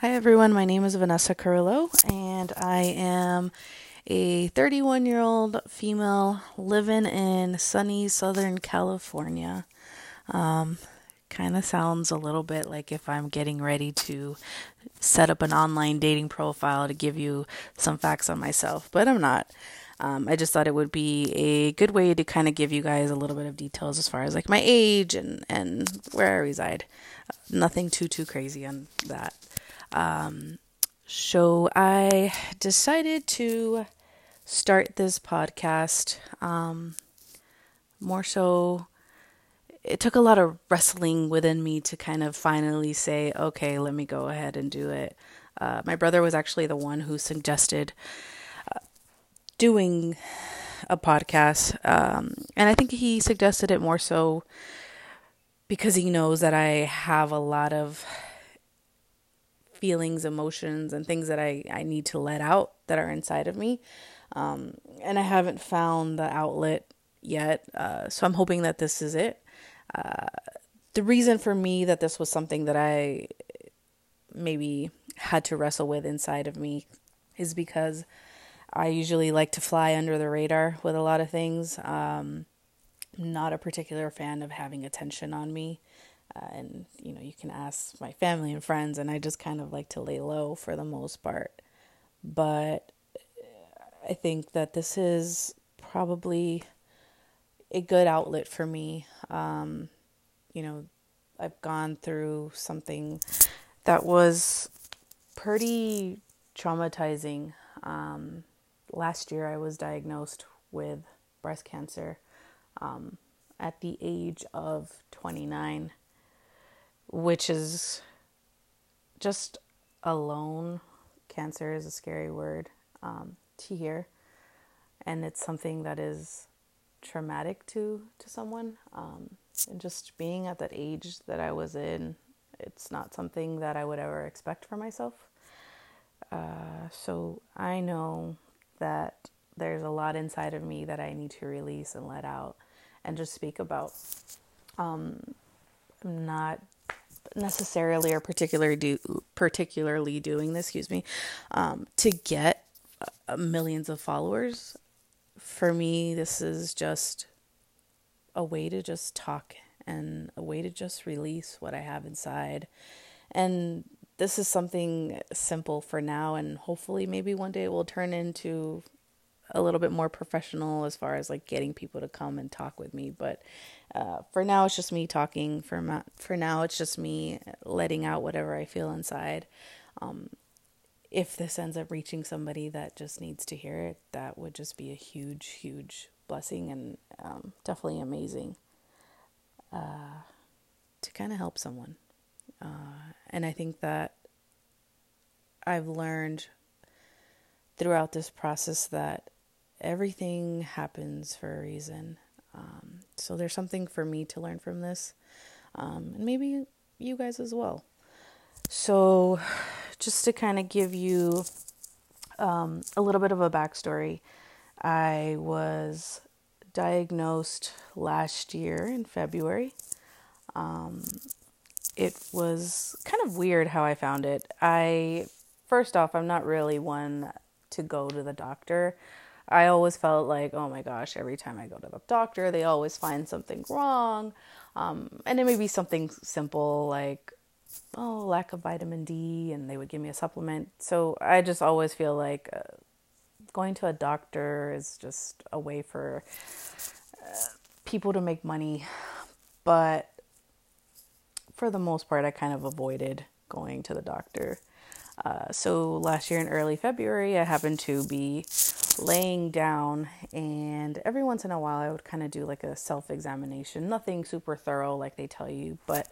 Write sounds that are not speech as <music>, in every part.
Hi, everyone. My name is Vanessa Carrillo, and I am a 31 year old female living in sunny Southern California. Um, kind of sounds a little bit like if I'm getting ready to set up an online dating profile to give you some facts on myself, but I'm not. Um, I just thought it would be a good way to kind of give you guys a little bit of details as far as like my age and, and where I reside. Nothing too, too crazy on that. Um, so I decided to start this podcast um, more so. It took a lot of wrestling within me to kind of finally say, okay, let me go ahead and do it. Uh, my brother was actually the one who suggested uh, doing a podcast. Um, and I think he suggested it more so because he knows that I have a lot of feelings, emotions, and things that I, I need to let out that are inside of me. Um, and I haven't found the outlet yet. Uh, so I'm hoping that this is it. Uh, the reason for me that this was something that I maybe had to wrestle with inside of me is because I usually like to fly under the radar with a lot of things. Um, not a particular fan of having attention on me. Uh, and you know you can ask my family and friends and i just kind of like to lay low for the most part. But i think that this is probably a good outlet for me. Um, you know i've gone through something that was pretty traumatizing. Um, last year i was diagnosed with breast cancer um, at the age of 29 which is just alone. Cancer is a scary word um, to hear, and it's something that is traumatic to to someone. Um, and just being at that age that I was in, it's not something that I would ever expect for myself. Uh, so I know that there's a lot inside of me that I need to release and let out and just speak about. Um, I'm not necessarily or particularly do particularly doing this, excuse me, um, to get uh, millions of followers. For me, this is just a way to just talk and a way to just release what I have inside. And this is something simple for now, and hopefully, maybe one day it will turn into a little bit more professional as far as like getting people to come and talk with me. But uh, for now, it's just me talking. For ma- for now, it's just me letting out whatever I feel inside. Um, if this ends up reaching somebody that just needs to hear it, that would just be a huge, huge blessing and um, definitely amazing uh, to kind of help someone. Uh, and I think that I've learned throughout this process that everything happens for a reason. Um, so there's something for me to learn from this, um, and maybe you guys as well. So, just to kind of give you um, a little bit of a backstory, I was diagnosed last year in February. Um, it was kind of weird how I found it. I, first off, I'm not really one to go to the doctor. I always felt like, oh my gosh, every time I go to the doctor, they always find something wrong. Um, and it may be something simple like, oh, lack of vitamin D, and they would give me a supplement. So I just always feel like uh, going to a doctor is just a way for uh, people to make money. But for the most part, I kind of avoided going to the doctor. Uh, so last year in early February, I happened to be laying down, and every once in a while, I would kind of do like a self examination. Nothing super thorough like they tell you, but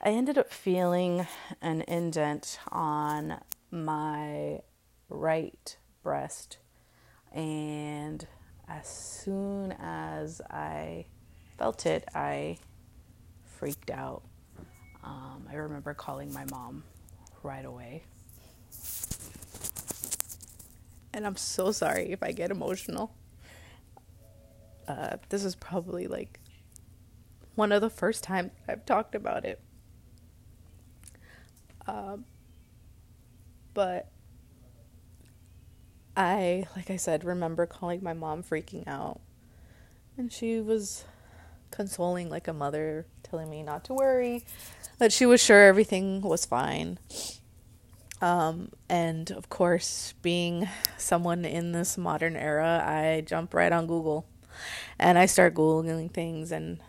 I ended up feeling an indent on my right breast. And as soon as I felt it, I freaked out. Um, I remember calling my mom right away and I'm so sorry if I get emotional. Uh, this is probably like one of the first times I've talked about it. Um, But I, like I said, remember calling my mom freaking out. And she was consoling like a mother, telling me not to worry, that she was sure everything was fine. Um, and of course, being someone in this modern era, I jump right on Google and I start Googling things. And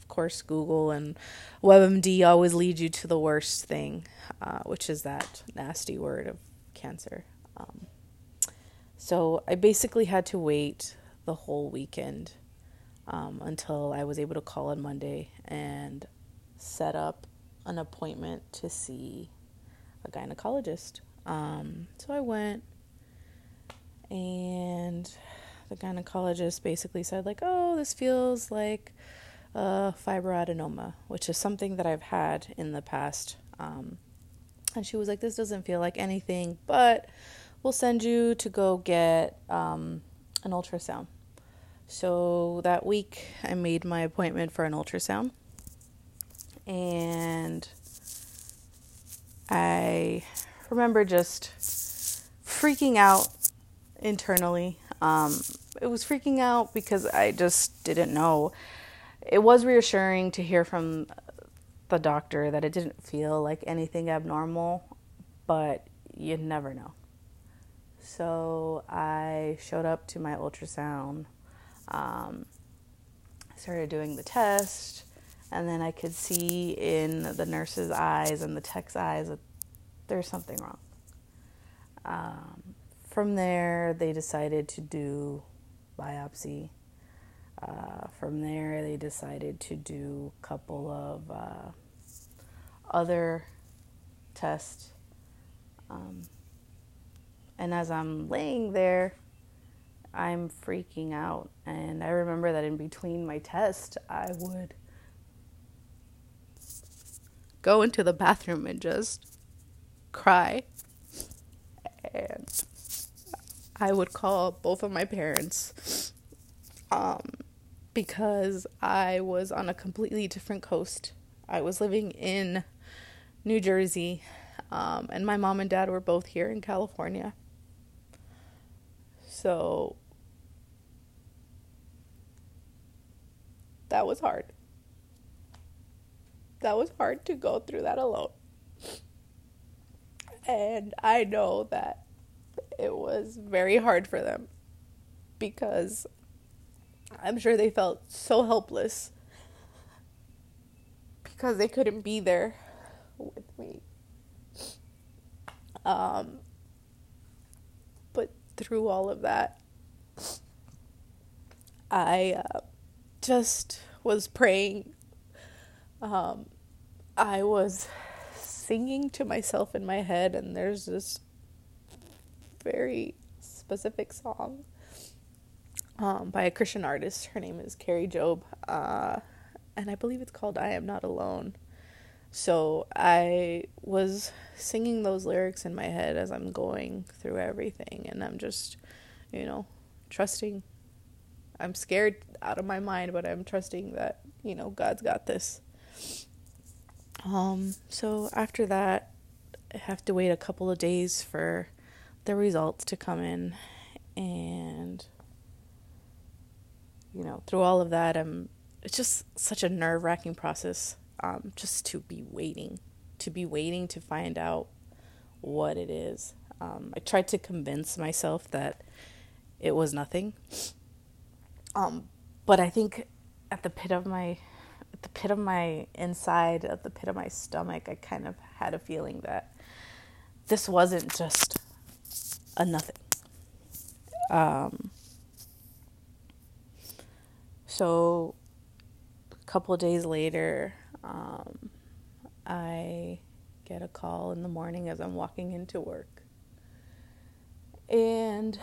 of course, Google and WebMD always lead you to the worst thing, uh, which is that nasty word of cancer. Um, so I basically had to wait the whole weekend um, until I was able to call on Monday and set up an appointment to see a gynecologist. Um, so I went, and the gynecologist basically said, like, oh, this feels like a fibroadenoma, which is something that I've had in the past. Um, and she was like, this doesn't feel like anything, but we'll send you to go get um, an ultrasound. So that week, I made my appointment for an ultrasound. And I remember just freaking out internally. Um, it was freaking out because I just didn't know. It was reassuring to hear from the doctor that it didn't feel like anything abnormal, but you never know. So I showed up to my ultrasound, um, started doing the test, and then I could see in the nurse's eyes and the tech's eyes that there's something wrong. Um, from there, they decided to do biopsy. Uh, from there, they decided to do a couple of uh, other tests. Um, and as I'm laying there, I'm freaking out. And I remember that in between my test, I would go into the bathroom and just cry. And I would call both of my parents um, because I was on a completely different coast. I was living in New Jersey, um, and my mom and dad were both here in California. So that was hard. That was hard to go through that alone. And I know that it was very hard for them because I'm sure they felt so helpless because they couldn't be there with me. Um, but through all of that, I uh, just was praying. Um, I was singing to myself in my head, and there's this very specific song um, by a Christian artist. Her name is Kari Jobe, uh, and I believe it's called I Am Not Alone. So I was singing those lyrics in my head as I'm going through everything, and I'm just, you know, trusting. I'm scared out of my mind, but I'm trusting that, you know, God's got this. Um, so after that, I have to wait a couple of days for the results to come in, and you know, through all of that, I'm. It's just such a nerve wracking process um, just to be waiting, to be waiting to find out what it is. Um, I tried to convince myself that it was nothing. Um, but I think at the pit of my, the pit of my inside, at the pit of my stomach, I kind of had a feeling that this wasn't just a nothing. Um, so a couple days later, um, I get a call in the morning as I'm walking into work. And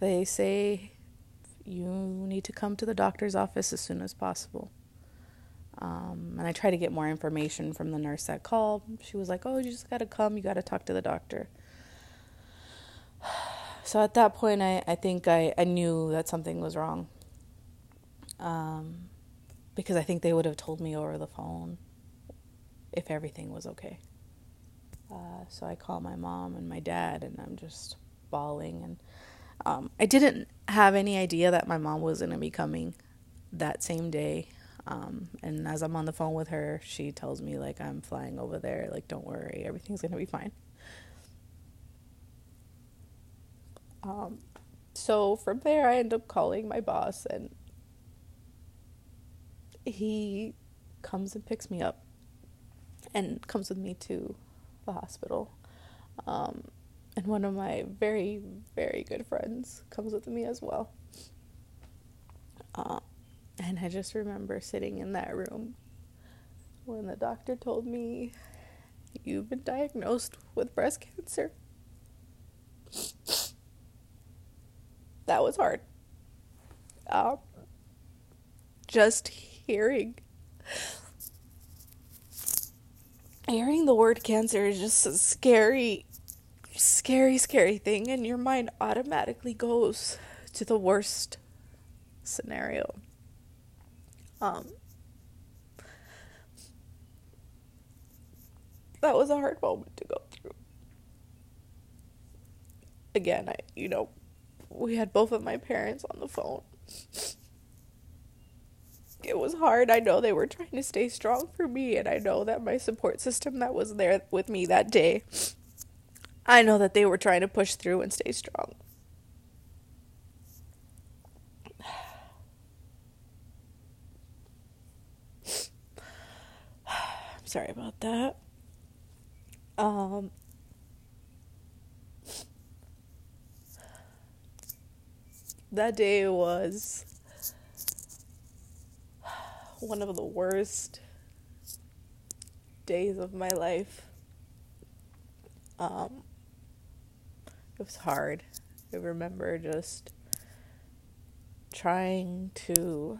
they say, you need to come to the doctor's office as soon as possible. Um, and I try to get more information from the nurse that called. She was like, oh, you just got to come. You got to talk to the doctor. <sighs> So at that point, I, I think I, I knew that something was wrong. Um, because I think they would have told me over the phone if everything was okay. Uh, so I call my mom and my dad, and I'm just bawling. And um, I didn't have any idea that my mom was going to be coming that same day. Um, and as I'm on the phone with her, she tells me, like, I'm flying over there. Like, don't worry, everything's going to be fine. Um, so from there, I end up calling my boss, and he comes and picks me up and comes with me to the hospital. Um, and one of my very, very good friends comes with me as well. Uh, and I just remember sitting in that room when the doctor told me, You've been diagnosed with breast cancer. That was hard. Um, just hearing hearing the word cancer is just a scary scary scary thing and your mind automatically goes to the worst scenario um that was a hard moment to go through again i you know we had both of my parents on the phone it was hard. I know they were trying to stay strong for me, and I know that my support system that was there with me that day, I know that they were trying to push through and stay strong. I'm sorry about that. Um, that day was one of the worst days of my life. Um, it was hard. I remember just trying to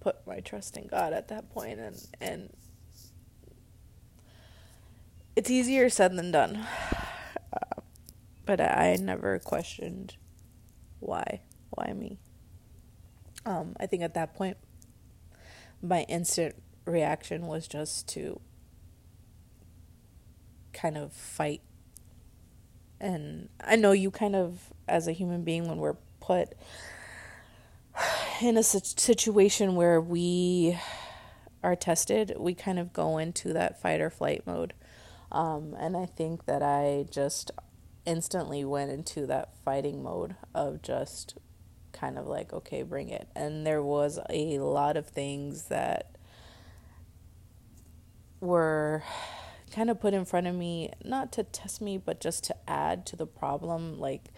put my trust in God at that point and and it's easier said than done. <sighs> Uh, but I never questioned why why me. Um, I think at that point, my instant reaction was just to kind of fight. And I know you kind of, as a human being, when we're put in a situation where we are tested, we kind of go into that fight or flight mode. Um, and I think that I just instantly went into that fighting mode of just kind of like, okay, bring it. And there was a lot of things that were kind of put in front of me, not to test me, but just to add to the problem, like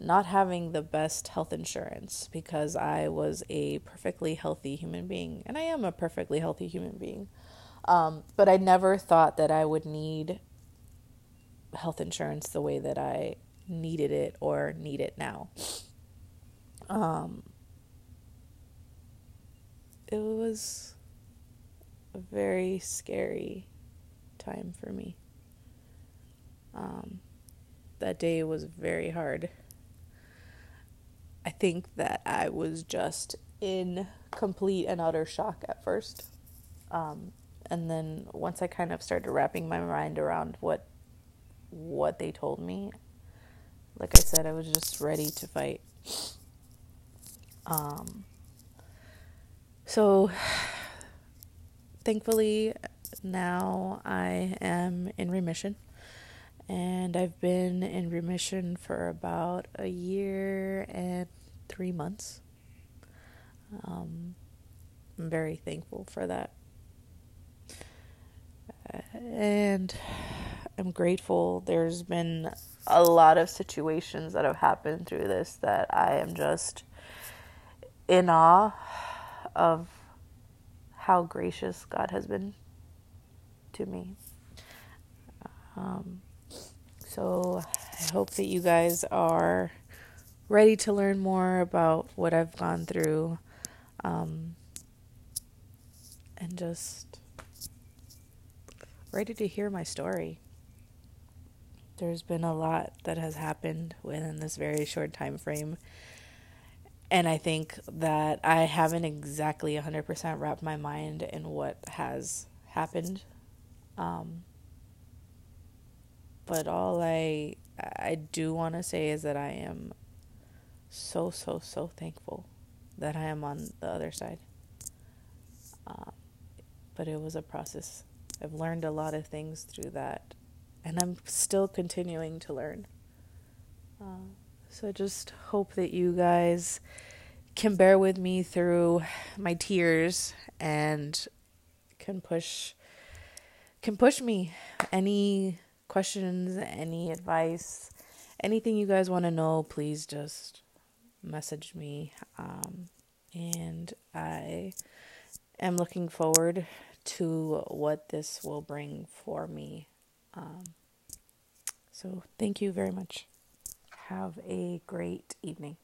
not having the best health insurance because I was a perfectly healthy human being, and I am a perfectly healthy human being. Um, but I never thought that I would need health insurance the way that I needed it or need it now. Um, it was a very scary time for me. Um, that day was very hard. I think that I was just in complete and utter shock at first. Um, and then once I kind of started wrapping my mind around what what they told me, like I said, I was just ready to fight. Um, so, <sighs> thankfully, now I am in remission. And I've been in remission for about a year and three months. Um, I'm very thankful for that. And I'm grateful. There's been a lot of situations that have happened through this that I am just in awe of how gracious God has been to me. Um, so I hope that you guys are ready to learn more about what I've gone through um, and just ready to hear my story. There's been a lot that has happened within this very short time frame and I think that I haven't exactly 100% wrapped my mind in what has happened Um, but all I I do want to say is that I am so so so thankful that I am on the other side. Um, but it was a process. I've learned a lot of things through that, and I'm still continuing to learn. Uh, so I just hope that you guys can bear with me through my tears and can push can push me any questions, any advice, anything you guys want to know, please just message me. Um, and I am looking forward to what this will bring for me. Um, so, thank you very much. Have a great evening.